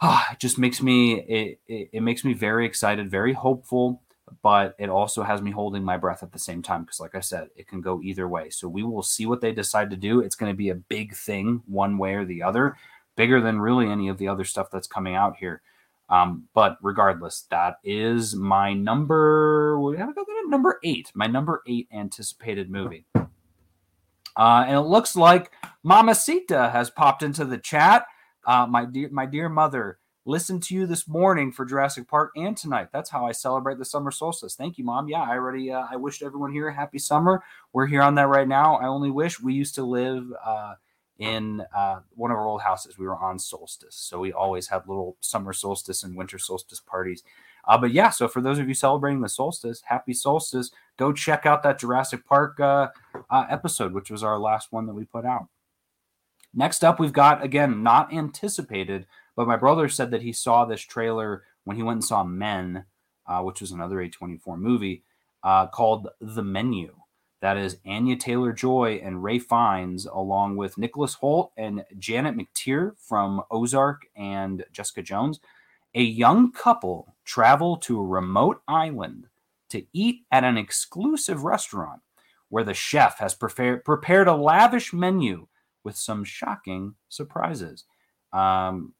oh, it just makes me it, it, it makes me very excited, very hopeful but it also has me holding my breath at the same time because like i said it can go either way so we will see what they decide to do it's going to be a big thing one way or the other bigger than really any of the other stuff that's coming out here. Um, but regardless, that is my number. We have to go to number eight. My number eight anticipated movie. Uh, and it looks like Mamacita has popped into the chat. Uh, my dear, my dear mother, listened to you this morning for Jurassic Park and tonight. That's how I celebrate the summer solstice. Thank you, mom. Yeah, I already. Uh, I wished everyone here a happy summer. We're here on that right now. I only wish we used to live uh, in uh, one of our old houses. We were on solstice, so we always had little summer solstice and winter solstice parties. Uh, but yeah, so for those of you celebrating the solstice, happy solstice! Go check out that Jurassic Park uh, uh, episode, which was our last one that we put out. Next up, we've got again not anticipated, but my brother said that he saw this trailer when he went and saw Men, uh, which was another A24 movie uh, called The Menu. That is Anya Taylor Joy and Ralph Fiennes, along with Nicholas Hoult and Janet McTeer from Ozark and Jessica Jones. A young couple travel to a remote island to eat at an exclusive restaurant where the chef has prepared, prepared a lavish menu with some shocking surprises. Um,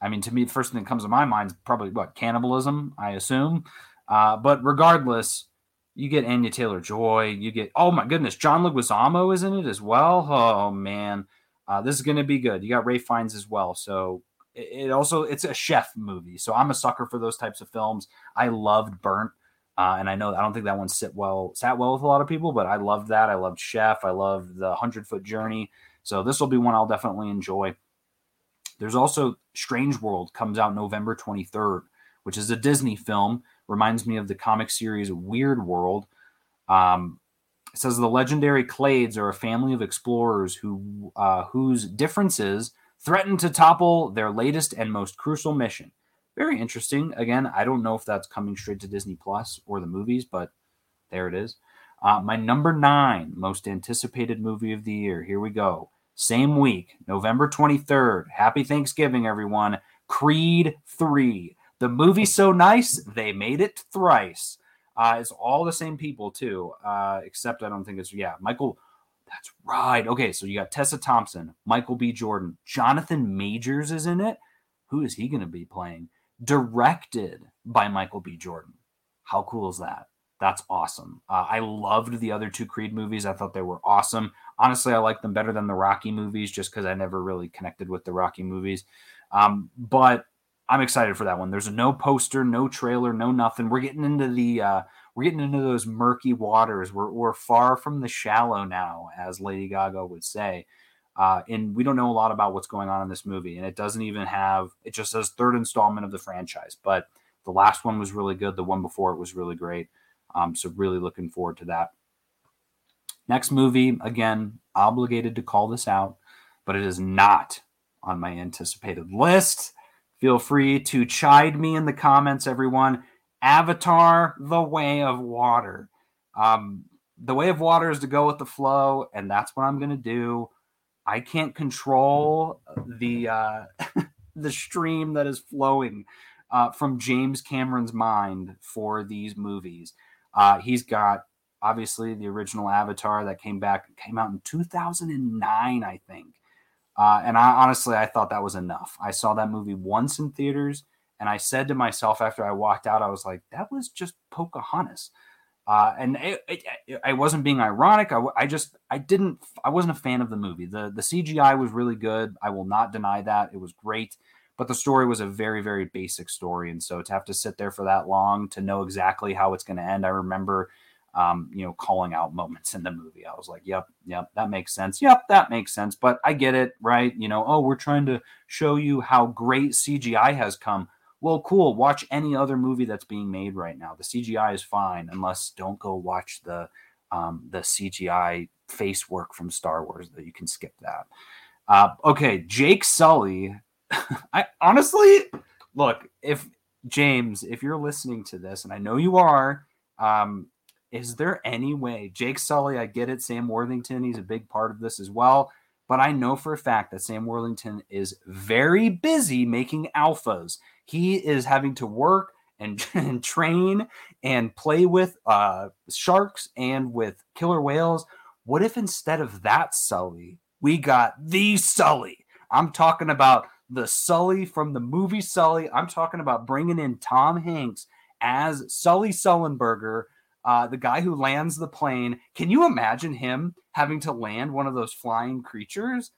I mean, to me, the first thing that comes to my mind is probably what cannibalism, I assume. Uh, but regardless, you get Anya Taylor Joy. You get oh my goodness, John Leguizamo is in it as well. Oh man, uh, this is going to be good. You got Ralph Fiennes as well. So it, it, also it's a chef movie. So I'm a sucker for those types of films. I loved Burnt. Uh, and I know I don't think that one sit well sat well with a lot of people, but I loved that. I loved Chef. I loved the Hundred Foot Journey. So this will be one I'll definitely enjoy. There's also Strange World comes out November 23rd, which is a Disney film. Reminds me of the comic series Weird World. Um, it says the legendary Clades are a family of explorers who uh, whose differences threaten to topple their latest and most crucial mission. Very interesting. Again, I don't know if that's coming straight to Disney Plus or the movies, but there it is. Uh, my number nine most anticipated movie of the year. Here we go. Same week, November 23rd. Happy Thanksgiving, everyone. Creed 3. The movie's so nice, they made it thrice. Uh, it's all the same people, too, uh, except I don't think it's, yeah, Michael. That's right. Okay, so you got Tessa Thompson, Michael B. Jordan, Jonathan Majors is in it. Who is he going to be playing? Directed by Michael B. Jordan. How cool is that? That's awesome. Uh, I loved the other two Creed movies. I thought they were awesome. Honestly, I like them better than the Rocky movies just because I never really connected with the Rocky movies. Um, but I'm excited for that one. There's no poster, no trailer, no nothing. We're getting into the uh, we're getting into those murky waters. We're we're far from the shallow now, as Lady Gaga would say. Uh, and we don't know a lot about what's going on in this movie. And it doesn't even have it just says third installment of the franchise. But the last one was really good. The one before it was really great. Um, so really looking forward to that. Next movie, again, obligated to call this out, but it is not on my anticipated list. Feel free to chide me in the comments, everyone. Avatar: The Way of Water. Um, the way of water is to go with the flow, and that's what I'm going to do. I can't control the uh, the stream that is flowing uh, from James Cameron's mind for these movies. Uh, he's got obviously the original Avatar that came back came out in 2009, I think. Uh, and I honestly I thought that was enough. I saw that movie once in theaters, and I said to myself after I walked out, I was like, that was just Pocahontas. Uh, and it, it, it, I wasn't being ironic. I, I just I didn't I wasn't a fan of the movie. the The CGI was really good. I will not deny that it was great but the story was a very very basic story and so to have to sit there for that long to know exactly how it's going to end i remember um, you know calling out moments in the movie. I was like yep yep that makes sense. Yep that makes sense. But i get it right? You know oh we're trying to show you how great cgi has come. Well cool watch any other movie that's being made right now. The cgi is fine unless don't go watch the um, the cgi face work from star wars that you can skip that. Uh, okay jake sully. I honestly look if James, if you're listening to this, and I know you are, um, is there any way Jake Sully? I get it, Sam Worthington, he's a big part of this as well. But I know for a fact that Sam Worthington is very busy making alphas. He is having to work and, and train and play with uh, sharks and with killer whales. What if instead of that Sully, we got the Sully? I'm talking about the Sully from the movie Sully. I'm talking about bringing in Tom Hanks as Sully Sullenberger, uh, the guy who lands the plane. Can you imagine him having to land one of those flying creatures?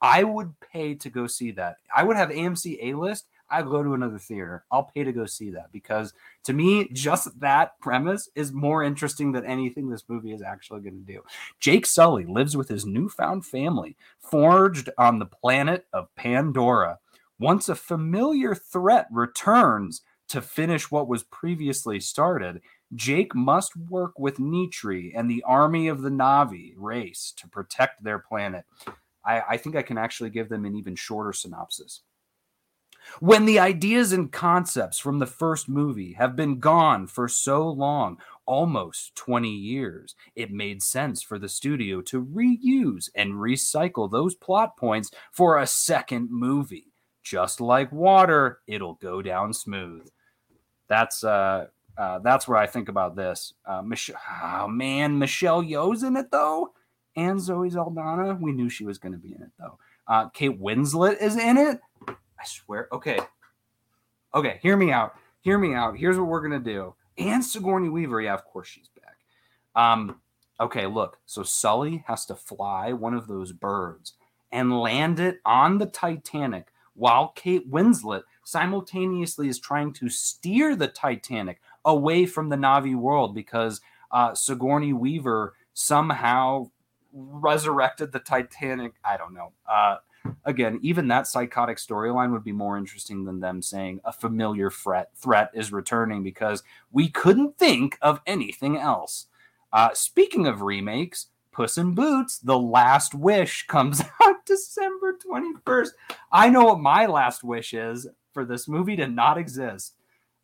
I would pay to go see that. I would have AMC A list. I'd go to another theater. I'll pay to go see that because to me, just that premise is more interesting than anything this movie is actually going to do. Jake Sully lives with his newfound family, forged on the planet of Pandora. Once a familiar threat returns to finish what was previously started, Jake must work with Neytiri and the army of the Na'vi race to protect their planet. I, I think I can actually give them an even shorter synopsis. When the ideas and concepts from the first movie have been gone for so long, almost 20 years, it made sense for the studio to reuse and recycle those plot points for a second movie. Just like water, it'll go down smooth. That's uh uh, that's where I think about this. Uh, Mich- oh man, Michelle Yeoh's in it though, and Zoe Saldana. We knew she was going to be in it though. Uh, Kate Winslet is in it. I swear. Okay, okay. Hear me out. Hear me out. Here's what we're gonna do. And Sigourney Weaver. Yeah, of course she's back. Um. Okay, look. So Sully has to fly one of those birds and land it on the Titanic while Kate Winslet simultaneously is trying to steer the Titanic away from the Na'vi world because uh, Sigourney Weaver somehow resurrected the Titanic. I don't know. Uh, again, even that psychotic storyline would be more interesting than them saying a familiar threat threat is returning because we couldn't think of anything else. Uh, speaking of remakes, Puss in Boots: The Last Wish comes out December twenty first. I know what my last wish is for this movie to not exist.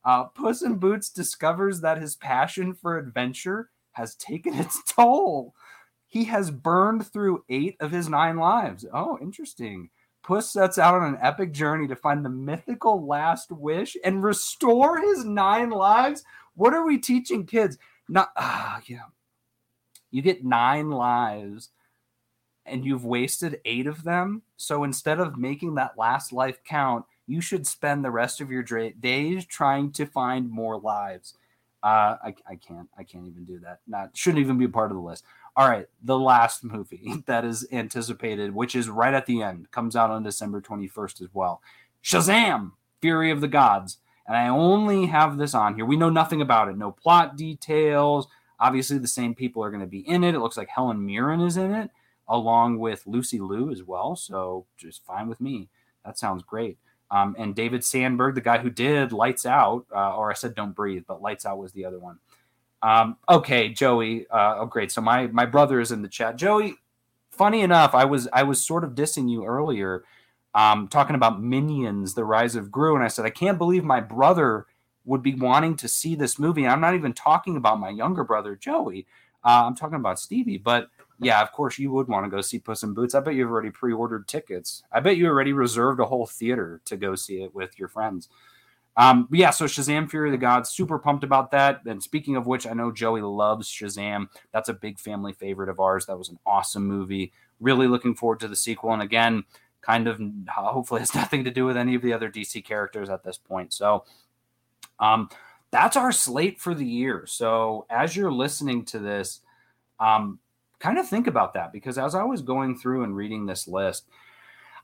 Uh, Puss in Boots discovers that his passion for adventure has taken its toll. He has burned through eight of his nine lives. Oh, interesting. Puss sets out on an epic journey to find the mythical last wish and restore his nine lives. What are we teaching kids? Not, ah, yeah. You get nine lives and you've wasted eight of them. So instead of making that last life count, you should spend the rest of your days trying to find more lives. Uh, I, I can't. I can't even do that. Not shouldn't even be a part of the list. All right, the last movie that is anticipated, which is right at the end, comes out on December 21st as well. Shazam! Fury of the Gods. And I only have this on here. We know nothing about it. No plot details. Obviously, the same people are going to be in it. It looks like Helen Mirren is in it, along with Lucy Liu as well. So just fine with me. That sounds great. Um, and David Sandberg, the guy who did Lights Out, uh, or I said Don't Breathe, but Lights Out was the other one. Um, okay, Joey. Uh, oh, great. So my my brother is in the chat. Joey, funny enough, I was I was sort of dissing you earlier, um, talking about Minions: The Rise of Gru, and I said I can't believe my brother would be wanting to see this movie. I'm not even talking about my younger brother Joey. Uh, I'm talking about Stevie, but yeah, of course you would want to go see Puss in Boots. I bet you've already pre-ordered tickets. I bet you already reserved a whole theater to go see it with your friends. Um, yeah, so Shazam Fury of the Gods, super pumped about that. And speaking of which, I know Joey loves Shazam. That's a big family favorite of ours. That was an awesome movie. Really looking forward to the sequel. And again, kind of hopefully has nothing to do with any of the other DC characters at this point. So um, that's our slate for the year. So as you're listening to this, um, kind of think about that because as I was going through and reading this list,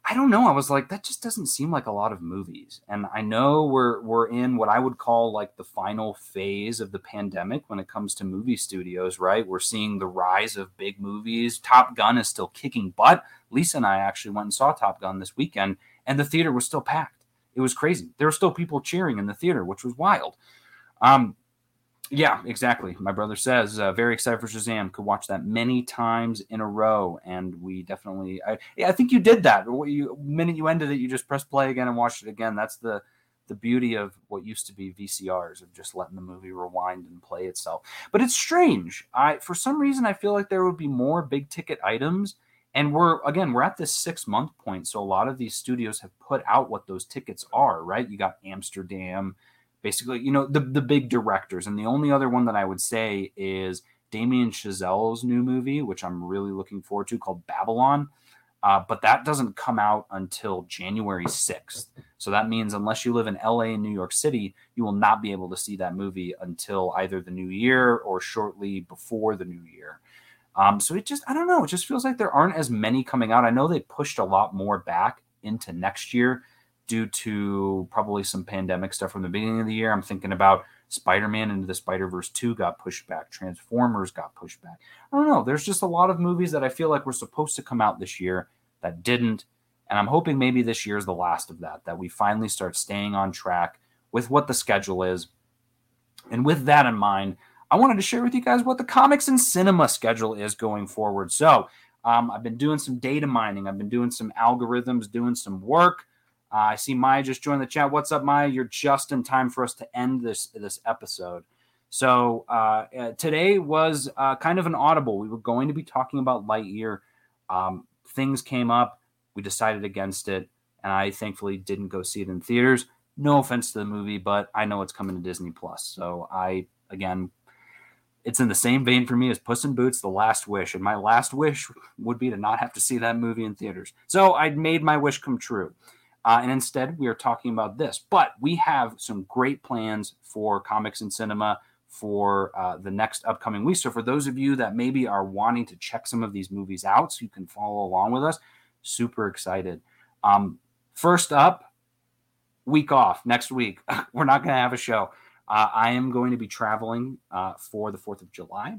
I don't know. I was like, that just doesn't seem like a lot of movies. And I know we're we're in what I would call like the final phase of the pandemic when it comes to movie studios, right? We're seeing the rise of big movies. Top Gun is still kicking butt. Lisa and I actually went and saw Top Gun this weekend, and the theater was still packed. It was crazy. There were still people cheering in the theater, which was wild. Um, yeah, exactly. My brother says uh, very excited for Shazam. Could watch that many times in a row, and we definitely. I, yeah, I think you did that. You minute you ended it, you just press play again and watched it again. That's the the beauty of what used to be VCRs of just letting the movie rewind and play itself. But it's strange. I for some reason I feel like there would be more big ticket items, and we're again we're at this six month point, so a lot of these studios have put out what those tickets are. Right? You got Amsterdam basically, you know, the the big directors. And the only other one that I would say is Damien Chazelle's new movie, which I'm really looking forward to, called Babylon. Uh, but that doesn't come out until January 6th. So that means unless you live in LA and New York City, you will not be able to see that movie until either the new year or shortly before the new year. Um, so it just, I don't know, it just feels like there aren't as many coming out. I know they pushed a lot more back into next year due to probably some pandemic stuff from the beginning of the year. I'm thinking about Spider Man into the Spider Verse 2 got pushed back, Transformers got pushed back. I don't know. There's just a lot of movies that I feel like were supposed to come out this year that didn't. And I'm hoping maybe this year is the last of that, that we finally start staying on track with what the schedule is. And with that in mind, I wanted to share with you guys what the comics and cinema schedule is going forward. So um, I've been doing some data mining, I've been doing some algorithms, doing some work. Uh, I see Maya just joined the chat. What's up, Maya? You're just in time for us to end this this episode. So uh, uh, today was uh, kind of an audible. We were going to be talking about Lightyear. Um, things came up. We decided against it, and I thankfully didn't go see it in theaters. No offense to the movie, but I know it's coming to Disney Plus. So I again it's in the same vein for me as Puss in Boots, The Last Wish. And my last wish would be to not have to see that movie in theaters. So I made my wish come true. Uh, and instead, we are talking about this. But we have some great plans for comics and cinema for uh, the next upcoming week. So for those of you that maybe are wanting to check some of these movies out so you can follow along with us, super excited. Um, first up, week off next week. We're not going to have a show. Uh, I am going to be traveling uh, for the 4th of July.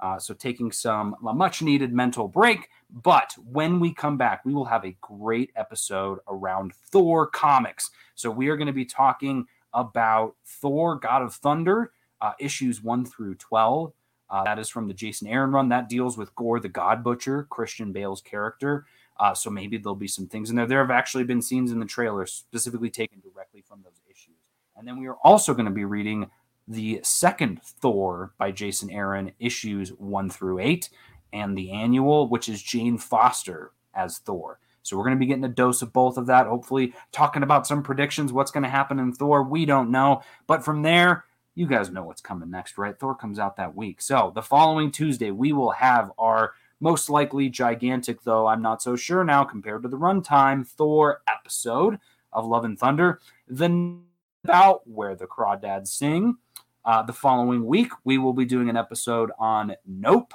Uh, so taking some a much needed mental break. But when we come back, we will have a great episode around Thor comics. So we are going to be talking about Thor, God of Thunder, uh, issues 1 through 12. Uh, that is from the Jason Aaron run. That deals with Gorr the God Butcher, Christian Bale's character. Uh, so maybe there'll be some things in there. There have actually been scenes in the trailer specifically taken directly from those issues. and then we are also going to be reading the second Thor by Jason Aaron, issues one through eight, and the annual, which is Jane Foster as Thor. So we're going to be getting a dose of both of that. Hopefully, talking about some predictions, what's going to happen in Thor. We don't know. But from there, you guys know what's coming next, right? Thor comes out that week. So the following Tuesday, we will have our most likely gigantic, though I'm not so sure now compared to the runtime, Thor episode of Love and Thunder. The about where the crawdads sing. Uh, the following week, we will be doing an episode on Nope.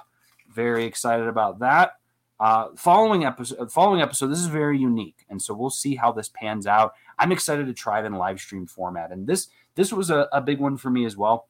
Very excited about that. Uh, following episode, following episode, this is very unique, and so we'll see how this pans out. I'm excited to try it in live stream format, and this this was a, a big one for me as well.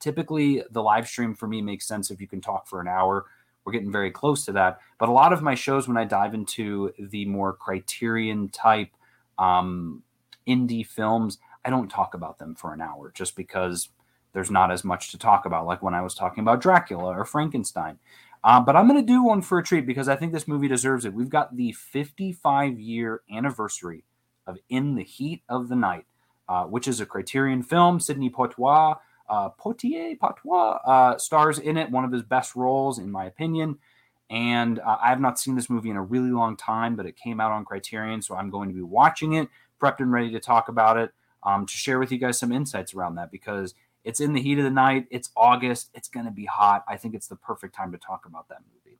Typically, the live stream for me makes sense if you can talk for an hour. We're getting very close to that, but a lot of my shows, when I dive into the more Criterion type um, indie films, I don't talk about them for an hour just because there's not as much to talk about, like when I was talking about Dracula or Frankenstein. Uh, but I'm going to do one for a treat because I think this movie deserves it. We've got the 55 year anniversary of In the Heat of the Night, uh, which is a Criterion film. Sidney Poitier, uh, Poitier, uh, stars in it, one of his best roles, in my opinion. And uh, I have not seen this movie in a really long time, but it came out on Criterion, so I'm going to be watching it, prepped and ready to talk about it um, to share with you guys some insights around that because it's in the heat of the night. It's August. It's going to be hot. I think it's the perfect time to talk about that movie.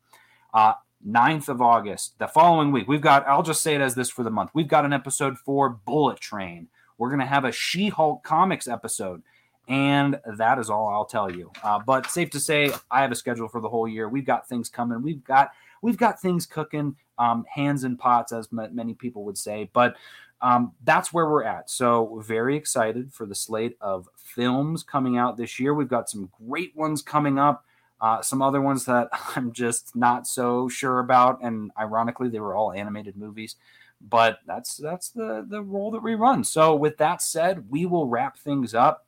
Uh, 9th of August, the following week, we've got, I'll just say it as this for the month. We've got an episode for Bullet Train. We're going to have a She Hulk comics episode. And that is all I'll tell you. Uh, but safe to say, I have a schedule for the whole year. We've got things coming. We've got we've got things cooking, um, hands in pots, as m- many people would say. But um, that's where we're at. So, very excited for the slate of films coming out this year. We've got some great ones coming up, uh, some other ones that I'm just not so sure about. And ironically, they were all animated movies. But that's that's the the role that we run. So, with that said, we will wrap things up.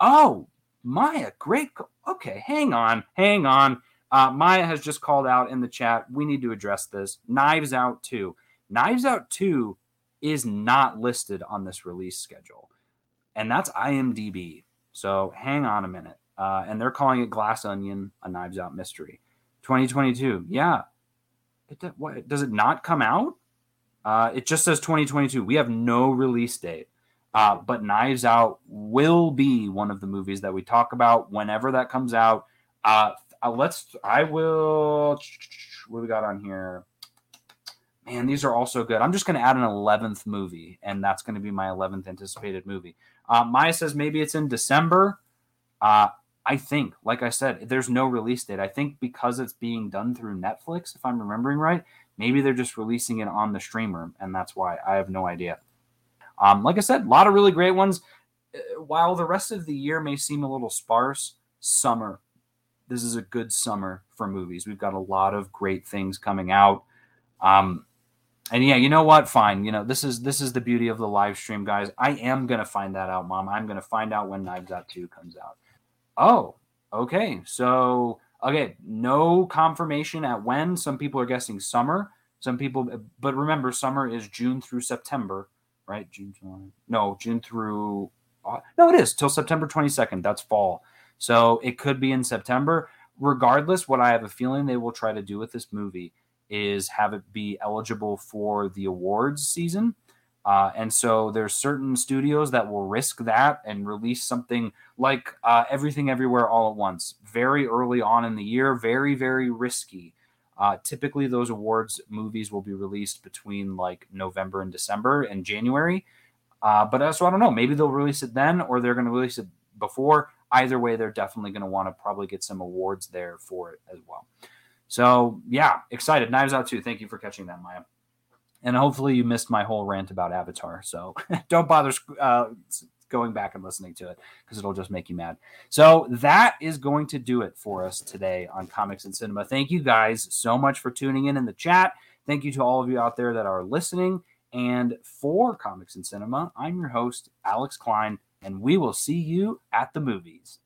Oh, Maya, great. Okay, hang on, hang on. Uh, Maya has just called out in the chat. We need to address this. Knives Out 2. Knives Out 2 is not listed on this release schedule. And that's IMDb. So hang on a minute. Uh, and they're calling it Glass Onion, a Knives Out mystery. 2022. Yeah. It, what, does it not come out? Uh, it just says 2022. We have no release date. Uh, but Knives Out will be one of the movies that we talk about whenever that comes out. Uh, uh let's, I will, what we got on here? Man, these are also good. I'm just going to add an 11th movie, and that's going to be my 11th anticipated movie. Uh, Maya says maybe it's in December. Uh, I think, like I said, there's no release date. I think because it's being done through Netflix, if I'm remembering right, maybe they're just releasing it on the streamer, and that's why. I have no idea. Um, like I said, a lot of really great ones. Uh, while the rest of the year may seem a little sparse, summer, this is a good summer for movies. We've got a lot of great things coming out. Um, and yeah, you know what? Fine. You know, this is this is the beauty of the live stream, guys. I am gonna find that out, Mom. I'm gonna find out when Knives Out 2 comes out. Oh, okay. So okay, no confirmation at when. Some people are guessing summer. Some people, but remember, summer is June through September, right? June, July. No, June through. Uh, no, it is till September 22nd. That's fall. So it could be in September. Regardless, what I have a feeling they will try to do with this movie is have it be eligible for the awards season. Uh, and so there's certain studios that will risk that and release something like uh, Everything Everywhere All at Once very early on in the year, very, very risky. Uh, typically, those awards movies will be released between like November and December and January. Uh, but uh, so I don't know. Maybe they'll release it then, or they're going to release it before. Either way, they're definitely going to want to probably get some awards there for it as well. So yeah, excited. Knives Out too. Thank you for catching that, Maya. And hopefully you missed my whole rant about Avatar. So don't bother uh, going back and listening to it because it'll just make you mad. So that is going to do it for us today on Comics and Cinema. Thank you guys so much for tuning in in the chat. Thank you to all of you out there that are listening. And for Comics and Cinema, I'm your host, Alex Klein, and we will see you at the movies.